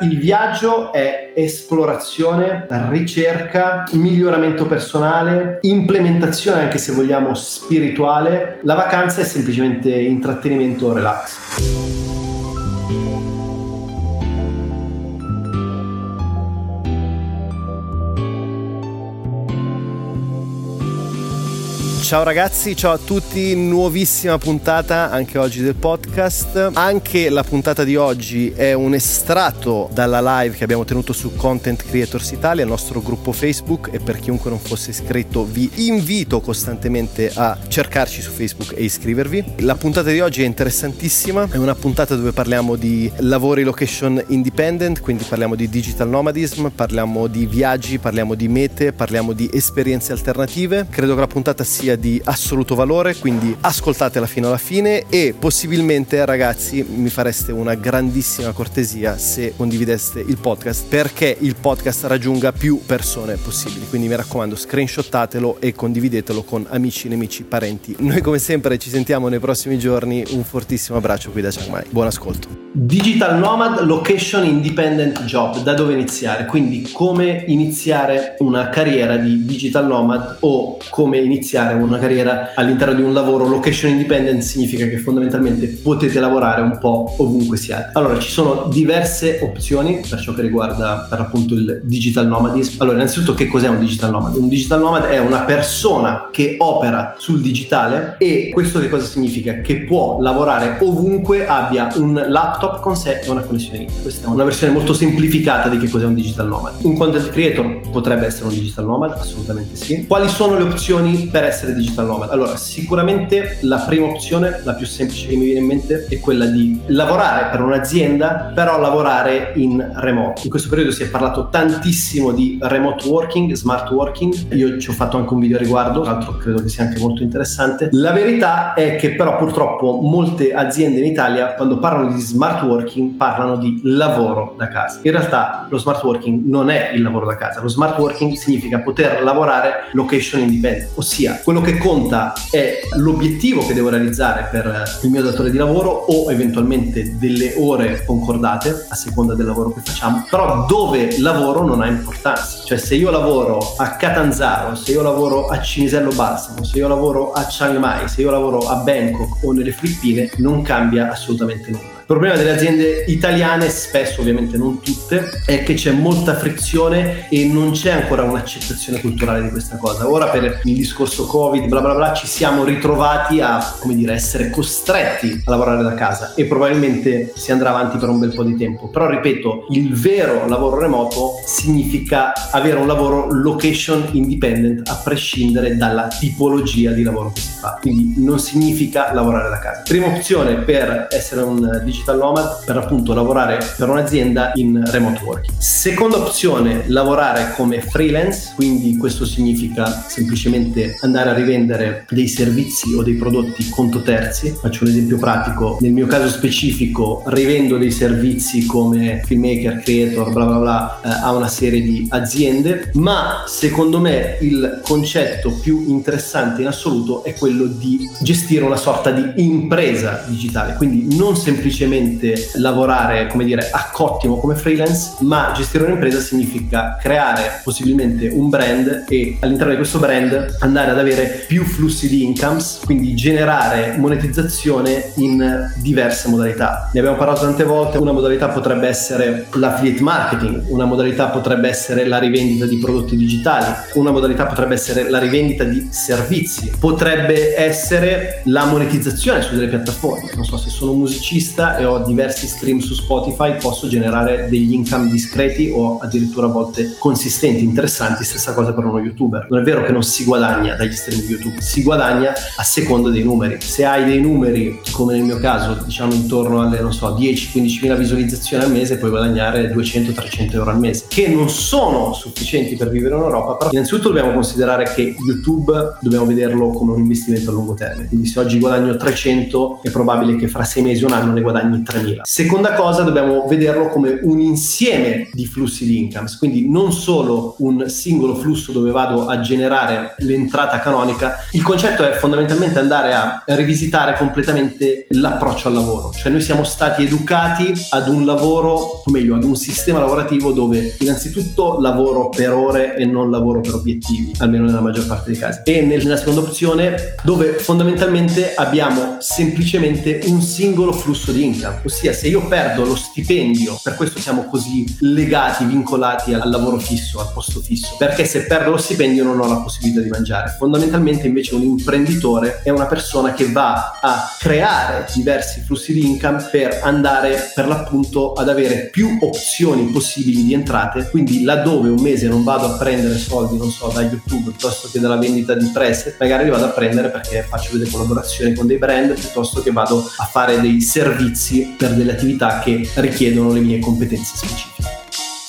Il viaggio è esplorazione, ricerca, miglioramento personale, implementazione anche se vogliamo spirituale. La vacanza è semplicemente intrattenimento, relax. Ciao ragazzi, ciao a tutti, nuovissima puntata anche oggi del podcast. Anche la puntata di oggi è un estratto dalla live che abbiamo tenuto su Content Creators Italia, il nostro gruppo Facebook e per chiunque non fosse iscritto vi invito costantemente a cercarci su Facebook e iscrivervi. La puntata di oggi è interessantissima, è una puntata dove parliamo di lavori location independent, quindi parliamo di digital nomadism, parliamo di viaggi, parliamo di mete, parliamo di esperienze alternative. Credo che la puntata sia di assoluto valore, quindi ascoltatela fino alla fine e possibilmente ragazzi mi fareste una grandissima cortesia se condivideste il podcast perché il podcast raggiunga più persone possibili. Quindi mi raccomando, screenshottatelo e condividetelo con amici, nemici, parenti. Noi come sempre ci sentiamo nei prossimi giorni. Un fortissimo abbraccio qui da Chiang Mai. Buon ascolto. Digital Nomad Location Independent Job, da dove iniziare? Quindi come iniziare una carriera di digital nomad o come iniziare una carriera all'interno di un lavoro location independent significa che fondamentalmente potete lavorare un po' ovunque siate. Allora ci sono diverse opzioni per ciò che riguarda per appunto il digital nomadism. Allora innanzitutto che cos'è un digital nomad? Un digital nomad è una persona che opera sul digitale e questo che cosa significa? Che può lavorare ovunque abbia un laptop laptop con sé e una connessione internet. Questa è una versione molto semplificata di che cos'è un digital nomad. Un content creator potrebbe essere un digital nomad? Assolutamente sì. Quali sono le opzioni per essere digital nomad? Allora, sicuramente la prima opzione, la più semplice che mi viene in mente, è quella di lavorare per un'azienda, però lavorare in remoto. In questo periodo si è parlato tantissimo di remote working, smart working. Io ci ho fatto anche un video a riguardo, tra l'altro credo che sia anche molto interessante. La verità è che però purtroppo molte aziende in Italia quando parlano di smart smart working parlano di lavoro da casa. In realtà lo smart working non è il lavoro da casa, lo smart working significa poter lavorare location independent, ossia quello che conta è l'obiettivo che devo realizzare per il mio datore di lavoro o eventualmente delle ore concordate a seconda del lavoro che facciamo, però dove lavoro non ha importanza, cioè se io lavoro a Catanzaro, se io lavoro a Cinisello Balsamo, se io lavoro a Chiang Mai, se io lavoro a Bangkok o nelle Filippine non cambia assolutamente nulla. Il problema delle aziende italiane, spesso ovviamente non tutte, è che c'è molta frizione e non c'è ancora un'accettazione culturale di questa cosa. Ora per il discorso Covid, bla bla bla, ci siamo ritrovati a, come dire, essere costretti a lavorare da casa e probabilmente si andrà avanti per un bel po' di tempo. Però ripeto, il vero lavoro remoto significa avere un lavoro location independent a prescindere dalla tipologia di lavoro che si fa. Quindi non significa lavorare da casa. Prima opzione per essere un digital digital nomad per appunto lavorare per un'azienda in remote working. Seconda opzione, lavorare come freelance, quindi questo significa semplicemente andare a rivendere dei servizi o dei prodotti conto terzi. Faccio un esempio pratico, nel mio caso specifico rivendo dei servizi come filmmaker, creator, bla bla bla eh, a una serie di aziende, ma secondo me il concetto più interessante in assoluto è quello di gestire una sorta di impresa digitale, quindi non semplicemente semplicemente lavorare, come dire, a cottimo come freelance, ma gestire un'impresa significa creare possibilmente un brand e all'interno di questo brand andare ad avere più flussi di incomes, quindi generare monetizzazione in diverse modalità. Ne abbiamo parlato tante volte, una modalità potrebbe essere l'affiliate marketing, una modalità potrebbe essere la rivendita di prodotti digitali, una modalità potrebbe essere la rivendita di servizi, potrebbe essere la monetizzazione su delle piattaforme. Non so se sono musicista e ho diversi stream su Spotify, posso generare degli income discreti o addirittura a volte consistenti, interessanti. Stessa cosa per uno youtuber. Non è vero che non si guadagna dagli stream di YouTube, si guadagna a seconda dei numeri. Se hai dei numeri, come nel mio caso, diciamo intorno alle, non so, 10-15 mila visualizzazioni al mese, puoi guadagnare 200-300 euro al mese, che non sono sufficienti per vivere in Europa, però innanzitutto dobbiamo considerare che YouTube dobbiamo vederlo come un investimento a lungo termine. Quindi se oggi guadagno 300 è probabile che fra sei mesi o un anno ne guadagni guadagni 3.000. Seconda cosa, dobbiamo vederlo come un insieme di flussi di incomes, quindi non solo un singolo flusso dove vado a generare l'entrata canonica. Il concetto è fondamentalmente andare a rivisitare completamente l'approccio al lavoro, cioè noi siamo stati educati ad un lavoro, o meglio, ad un sistema lavorativo dove innanzitutto lavoro per ore e non lavoro per obiettivi, almeno nella maggior parte dei casi. E nella seconda opzione dove fondamentalmente abbiamo semplicemente un singolo flusso di income, ossia se io perdo lo stipendio, per questo siamo così legati, vincolati al lavoro fisso, al posto fisso, perché se perdo lo stipendio non ho la possibilità di mangiare. Fondamentalmente invece un imprenditore è una persona che va a creare diversi flussi di income per andare per l'appunto ad avere più opzioni possibili di entrate, quindi laddove un mese non vado a prendere soldi, non so, da YouTube piuttosto che dalla vendita di preset, magari li vado a prendere perché faccio delle collaborazioni con dei brand piuttosto che vado a fare dei servizi per delle attività che richiedono le mie competenze specifiche.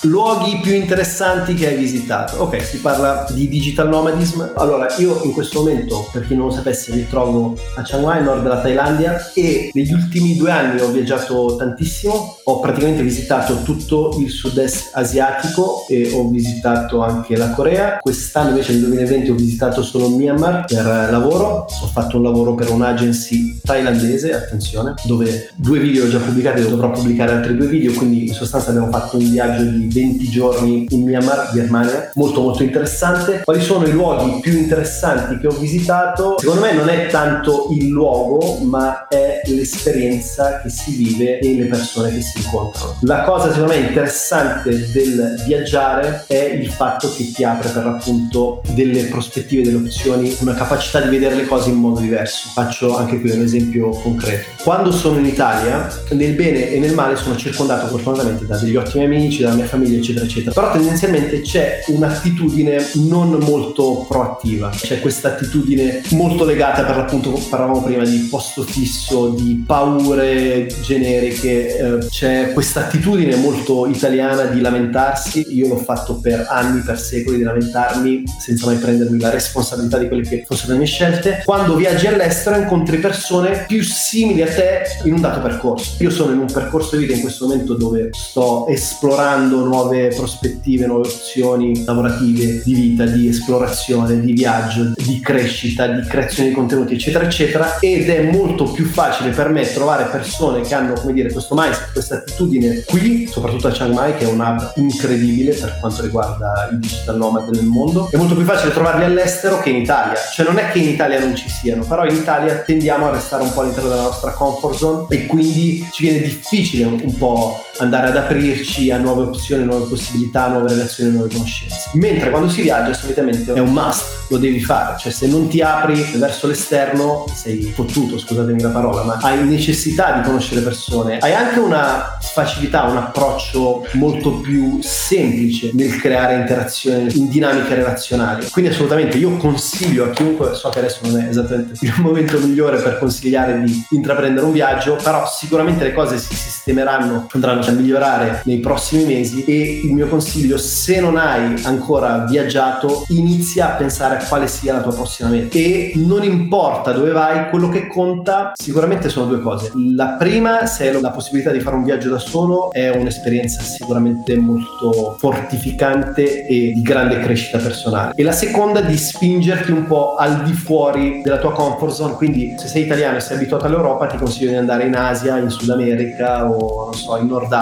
Luoghi più interessanti che hai visitato. Ok, si parla di digital nomadism. Allora, io in questo momento, per chi non lo sapesse, mi trovo a Chiang Mai, nord della Thailandia, e negli ultimi due anni ho viaggiato tantissimo. Ho praticamente visitato tutto il sud-est asiatico e ho visitato anche la Corea. Quest'anno invece nel 2020 ho visitato solo Myanmar per lavoro. Ho fatto un lavoro per un'agency thailandese, attenzione, dove due video ho già pubblicati, dovrò pubblicare altri due video, quindi in sostanza abbiamo fatto un viaggio di 20 giorni in Myanmar, Birmania, molto molto interessante. Quali sono i luoghi più interessanti che ho visitato? Secondo me non è tanto il luogo, ma è l'esperienza che si vive e le persone che si incontrano. La cosa secondo me interessante del viaggiare è il fatto che ti apre per l'appunto delle prospettive, delle opzioni, una capacità di vedere le cose in modo diverso. Faccio anche qui un esempio concreto. Quando sono in Italia, nel bene e nel male sono circondato fortunatamente da degli ottimi amici, dalla mia famiglia, famiglia, eccetera, eccetera. Però tendenzialmente c'è un'attitudine non molto proattiva, c'è questa attitudine molto legata per l'appunto, parlavamo prima di posto fisso, di paure generiche, eh, c'è questa attitudine molto italiana di lamentarsi. Io l'ho fatto per anni, per secoli, di lamentarmi senza mai prendermi la responsabilità di quelle che fossero le mie scelte. Quando viaggi all'estero incontri persone più simili a te in un dato percorso. Io sono in un percorso di vita in questo momento dove sto esplorando nuove prospettive, nuove opzioni lavorative, di vita, di esplorazione, di viaggio, di crescita, di creazione di contenuti, eccetera, eccetera. Ed è molto più facile per me trovare persone che hanno, come dire, questo mindset, questa attitudine qui, soprattutto a Chiang Mai, che è un hub incredibile per quanto riguarda i digital nomad nel mondo. È molto più facile trovarli all'estero che in Italia. Cioè non è che in Italia non ci siano, però in Italia tendiamo a restare un po' all'interno della nostra comfort zone e quindi ci viene difficile un po' andare ad aprirci a nuove opzioni, nuove possibilità, nuove relazioni, nuove conoscenze. Mentre quando si viaggia solitamente è un must, lo devi fare, cioè se non ti apri verso l'esterno sei fottuto, scusatemi la parola, ma hai necessità di conoscere persone, hai anche una facilità, un approccio molto più semplice nel creare interazioni in dinamiche relazionali. Quindi assolutamente io consiglio a chiunque, so che adesso non è esattamente il momento migliore per consigliare di intraprendere un viaggio, però sicuramente le cose si sistemeranno, andranno a migliorare nei prossimi mesi e il mio consiglio, se non hai ancora viaggiato, inizia a pensare a quale sia la tua prossima meta. E non importa dove vai, quello che conta sicuramente sono due cose. La prima, se hai la possibilità di fare un viaggio da solo, è un'esperienza sicuramente molto fortificante e di grande crescita personale. E la seconda, di spingerti un po' al di fuori della tua comfort zone. Quindi, se sei italiano e sei abituato all'Europa, ti consiglio di andare in Asia, in Sud America o non so, in Nord Africa,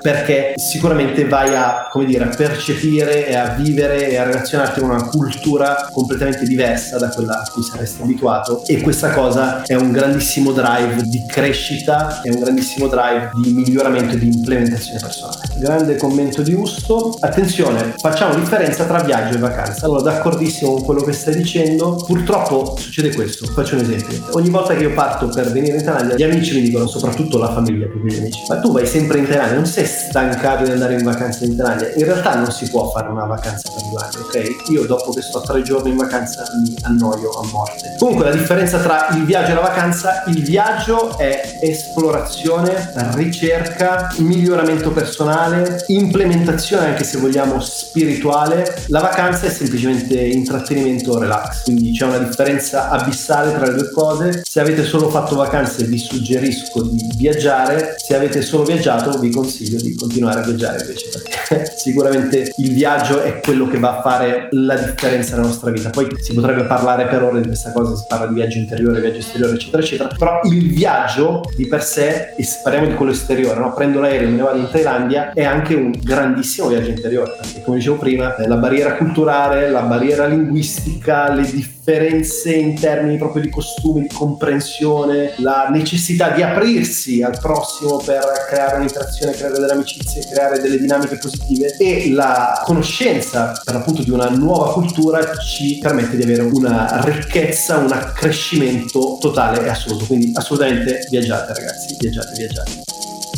perché sicuramente vai a come dire, a percepire e a vivere e a relazionarti con una cultura completamente diversa da quella a cui saresti abituato e questa cosa è un grandissimo drive di crescita, è un grandissimo drive di miglioramento e di implementazione personale. Grande commento di Usto. Attenzione, facciamo differenza tra viaggio e vacanza. Allora, d'accordissimo con quello che stai dicendo, purtroppo succede questo. Faccio un esempio. Ogni volta che io parto per venire in Thailandia, gli amici mi dicono, soprattutto la famiglia più che gli amici, ma tu vai sempre in in Thailandia, non sei stancato di andare in vacanza in Thailandia, in realtà non si può fare una vacanza per due anni, ok? Io dopo che sto tre giorni in vacanza mi annoio a morte. Comunque la differenza tra il viaggio e la vacanza, il viaggio è esplorazione, ricerca, miglioramento personale, implementazione anche se vogliamo spirituale, la vacanza è semplicemente intrattenimento relax, quindi c'è una differenza abissale tra le due cose. Se avete solo fatto vacanze vi suggerisco di viaggiare, se avete solo viaggiato vi consiglio di continuare a viaggiare invece perché sicuramente il viaggio è quello che va a fare la differenza nella nostra vita. Poi si potrebbe parlare per ore di questa cosa, si parla di viaggio interiore, viaggio esteriore, eccetera, eccetera, però il viaggio di per sé, e parliamo di quello esteriore, no? prendo l'aereo e me ne vado in Thailandia, è anche un grandissimo viaggio interiore, perché come dicevo prima, la barriera culturale, la barriera linguistica, le differenze in termini proprio di costumi, di comprensione, la necessità di aprirsi al prossimo per creare un'interazione, creare delle amicizie, creare delle dinamiche positive e la conoscenza per l'appunto di una nuova cultura ci permette di avere una ricchezza, un accrescimento totale e assoluto. Quindi assolutamente viaggiate ragazzi, viaggiate, viaggiate.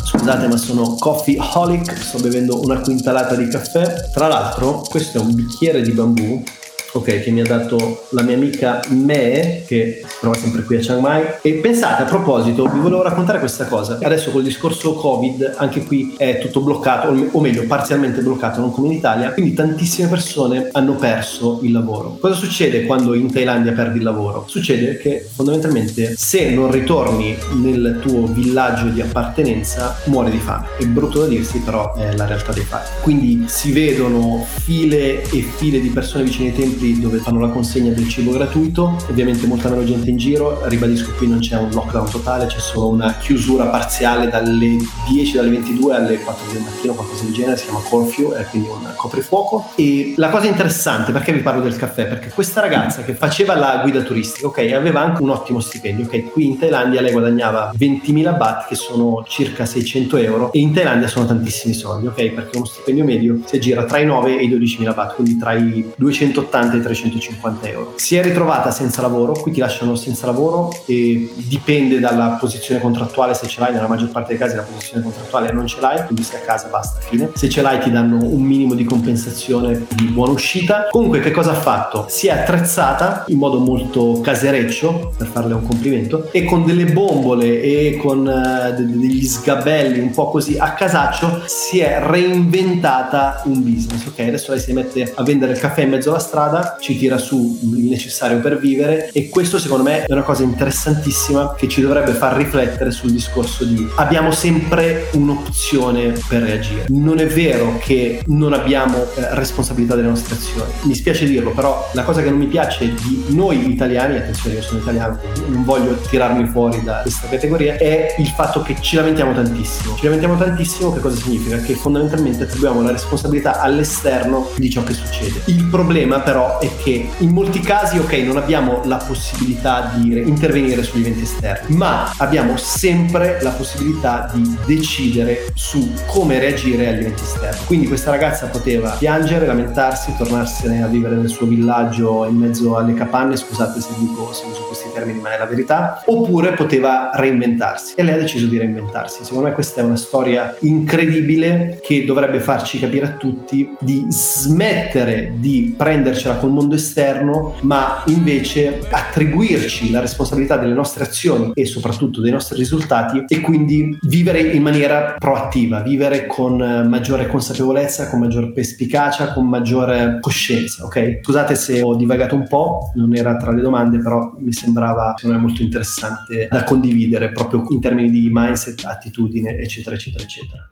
Scusate ma sono coffee holic, sto bevendo una quintalata di caffè. Tra l'altro questo è un bicchiere di bambù ok, che mi ha dato la mia amica Me, che si trova sempre qui a Chiang Mai. E pensate, a proposito, vi volevo raccontare questa cosa. Adesso col discorso Covid, anche qui è tutto bloccato, o meglio, parzialmente bloccato, non come in Italia, quindi tantissime persone hanno perso il lavoro. Cosa succede quando in Thailandia perdi il lavoro? Succede che fondamentalmente se non ritorni nel tuo villaggio di appartenenza, muori di fame. È brutto da dirsi, però è la realtà dei fatti. Quindi si vedono file e file di persone vicine ai tempi centri dove fanno la consegna del cibo gratuito, ovviamente molta meno gente in giro, ribadisco qui non c'è un lockdown totale, c'è solo una chiusura parziale dalle 10, dalle 22 alle 4 del mattino, qualcosa del genere, si chiama curfew, è quindi un coprifuoco. E la cosa interessante, perché vi parlo del caffè? Perché questa ragazza che faceva la guida turistica, ok, aveva anche un ottimo stipendio, ok, qui in Thailandia lei guadagnava 20.000 baht, che sono circa 600 euro, e in Thailandia sono tantissimi soldi, ok, perché uno stipendio medio si aggira tra i 9 e i 12.000 baht, quindi tra i 280 costante 350 euro. Si è ritrovata senza lavoro, qui ti lasciano senza lavoro e dipende dalla posizione contrattuale se ce l'hai, nella maggior parte dei casi la posizione contrattuale non ce l'hai, quindi sei a casa, basta, fine. Se ce l'hai ti danno un minimo di compensazione di buona uscita. Comunque che cosa ha fatto? Si è attrezzata in modo molto casereccio, per farle un complimento, e con delle bombole e con uh, degli sgabelli un po' così a casaccio si è reinventata un business, ok? Adesso lei si mette a vendere il caffè in mezzo alla strada strada, ci tira su il necessario per vivere e questo secondo me è una cosa interessantissima che ci dovrebbe far riflettere sul discorso di abbiamo sempre un'opzione per reagire. Non è vero che non abbiamo eh, responsabilità delle nostre azioni. Mi spiace dirlo, però la cosa che non mi piace di noi italiani, attenzione io sono italiano, quindi non voglio tirarmi fuori da questa categoria, è il fatto che ci lamentiamo tantissimo. Ci lamentiamo tantissimo che cosa significa? Che fondamentalmente attribuiamo la responsabilità all'esterno di ciò che succede. Il problema però è che in molti casi, ok, non abbiamo la possibilità di intervenire sugli eventi esterni, ma abbiamo sempre la possibilità di decidere su come reagire agli eventi esterni. Quindi questa ragazza poteva piangere, lamentarsi, tornarsene a vivere nel suo villaggio in mezzo alle capanne, scusate se dico se uso questi termini, ma è la verità, oppure poteva reinventarsi e lei ha deciso di reinventarsi. Secondo me questa è una storia incredibile che dovrebbe farci capire a tutti di smettere di prendercela col mondo esterno, ma invece attribuirci la responsabilità delle nostre azioni e soprattutto dei nostri risultati e quindi vivere in maniera proattiva, vivere con maggiore consapevolezza, con maggiore perspicacia, con maggiore coscienza, ok? Scusate se ho divagato un po', non era tra le domande, però mi sembrava molto interessante da condividere proprio in termini di mindset, attitudine, eccetera, eccetera, eccetera.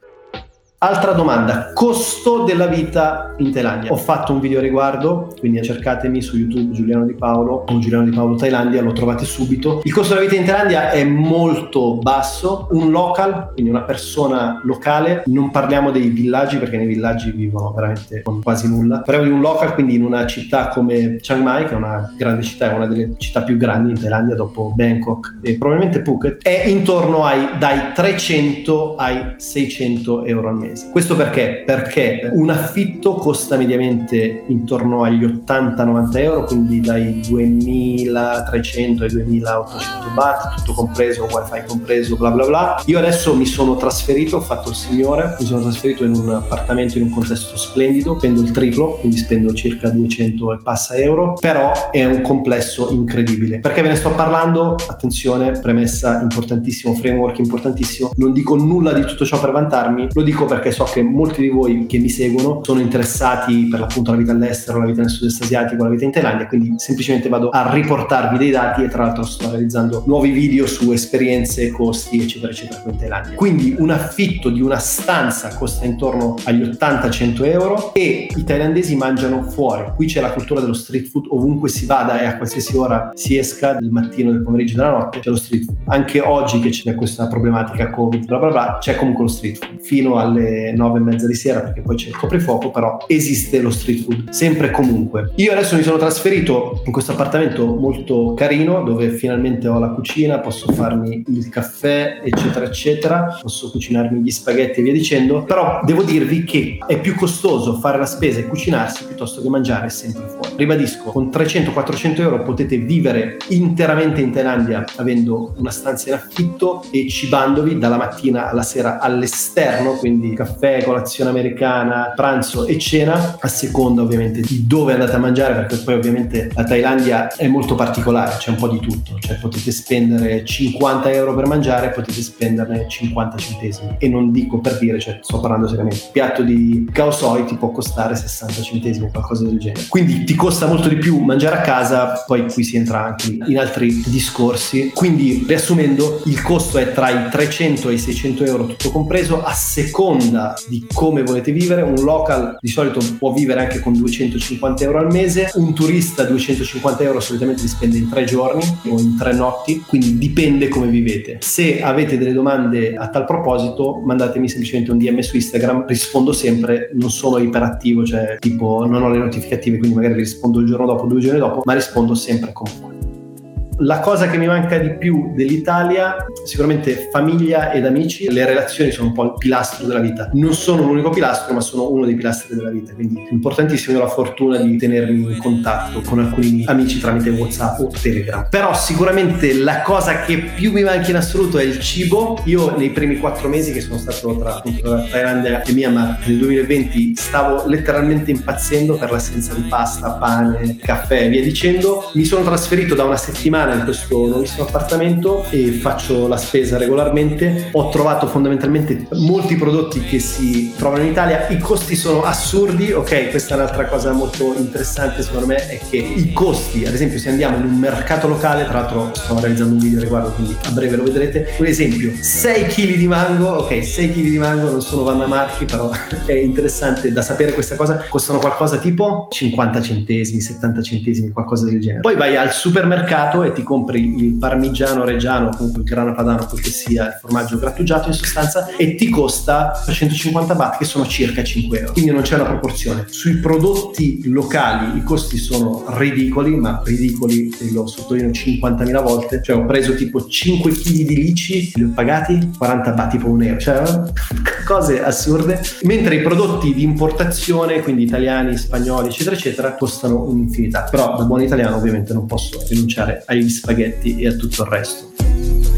Altra domanda, costo della vita in Thailandia. Ho fatto un video a riguardo, quindi cercatemi su YouTube Giuliano Di Paolo o Giuliano Di Paolo Thailandia, lo trovate subito. Il costo della vita in Thailandia è molto basso, un local, quindi una persona locale, non parliamo dei villaggi perché nei villaggi vivono veramente con quasi nulla. Parliamo di un local, quindi in una città come Chiang Mai, che è una grande città, è una delle città più grandi in Thailandia dopo Bangkok e probabilmente Phuket, è intorno ai dai 300 ai 600 euro al mese mesi. Questo perché? Perché un affitto costa mediamente intorno agli 80-90 euro, quindi dai 2300 ai 2800 baht, tutto compreso, wifi compreso, bla bla bla. Io adesso mi sono trasferito, ho fatto il signore, mi sono trasferito in un appartamento in un contesto splendido, spendo il triplo, quindi spendo circa 200 e passa euro, però è un complesso incredibile. Perché ve ne sto parlando? Attenzione, premessa importantissimo, framework importantissimo, non dico nulla di tutto ciò per vantarmi, lo dico perché so che molti di voi che mi seguono sono interessati per l'appunto alla vita all'estero, la vita nel sud-est asiatico, la vita in Thailandia, quindi semplicemente vado a riportarvi dei dati e tra l'altro sto realizzando nuovi video su esperienze, costi, eccetera, eccetera in Thailandia. Quindi un affitto di una stanza costa intorno agli 80-100 euro e i thailandesi mangiano fuori. Qui c'è la cultura dello street food, ovunque si vada e a qualsiasi ora si esca, del mattino, del pomeriggio, della notte, c'è lo street food. Anche oggi che c'è questa problematica Covid, bla bla bla, c'è comunque lo street food. Fino alle 9 e mezza di sera, perché poi c'è il coprifuoco, però esiste lo street food, sempre e comunque. Io adesso mi sono trasferito in questo appartamento molto carino, dove finalmente ho la cucina, posso farmi il caffè, eccetera, eccetera, posso cucinarmi gli spaghetti e via dicendo, però devo dirvi che è più costoso fare la spesa e cucinarsi piuttosto che mangiare sempre fuori. Ribadisco, con 300-400 euro potete vivere interamente in Thailandia avendo una stanza in affitto e cibandovi dalla mattina alla sera all'esterno, quindi caffè, colazione americana, pranzo e cena, a seconda ovviamente di dove andate a mangiare, perché poi ovviamente la Thailandia è molto particolare, c'è un po' di tutto, cioè potete spendere 50 euro per mangiare, potete spenderne 50 centesimi e non dico per dire, cioè sto parlando seriamente, un piatto di khao soi ti può costare 60 centesimi, qualcosa del genere. Quindi ti costa molto di più mangiare a casa, poi qui si entra anche in altri discorsi. Quindi riassumendo, il costo è tra i 300 e i 600 euro tutto compreso, a seconda di come volete vivere. Un local di solito può vivere anche con 250 euro al mese, un turista 250 euro solitamente li spende in tre giorni o in tre notti, quindi dipende come vivete. Se avete delle domande a tal proposito, mandatemi semplicemente un DM su Instagram, rispondo sempre, non sono iperattivo, cioè tipo non ho le notificative, quindi magari rispondo il giorno dopo, due giorni dopo, ma rispondo sempre comunque. La cosa che mi manca di più dell'Italia, sicuramente famiglia ed amici, le relazioni sono un po' il pilastro della vita. Non sono l'unico pilastro, ma sono uno dei pilastri della vita. Quindi è importantissimo, la fortuna di tenermi in contatto con alcuni amici tramite WhatsApp o Telegram. Però sicuramente la cosa che più mi manca in assoluto è il cibo. Io nei primi quattro mesi che sono stato tra Thailandia e Myanmar nel 2020 stavo letteralmente impazzendo per l'assenza di pasta, pane, caffè e via dicendo. Mi sono trasferito da una settimana settimana in questo nuovissimo appartamento e faccio la spesa regolarmente. Ho trovato fondamentalmente molti prodotti che si trovano in Italia, i costi sono assurdi, ok, questa è un'altra cosa molto interessante secondo me è che i costi, ad esempio se andiamo in un mercato locale, tra l'altro sto realizzando un video riguardo, quindi a breve lo vedrete, un esempio, 6 kg di mango, ok, 6 kg di mango non sono Vanna Marchi, però è interessante da sapere questa cosa, costano qualcosa tipo 50 centesimi, 70 centesimi, qualcosa del genere. Poi vai al supermercato e ti compri il parmigiano reggiano, comunque il grana padano, quel che sia, il formaggio grattugiato in sostanza, e ti costa 150 baht, che sono circa 5 euro. Quindi non c'è una proporzione. Sui prodotti locali i costi sono ridicoli, ma ridicoli, e lo sottolineo 50.000 volte. Cioè ho preso tipo 5 kg di lici, li ho pagati 40 baht, tipo un euro. Cioè cose assurde. Mentre i prodotti di importazione, quindi italiani, spagnoli, eccetera, eccetera, costano un'infinità. Però da buon italiano ovviamente non posso rinunciare ai agli spaghetti e a tutto il resto.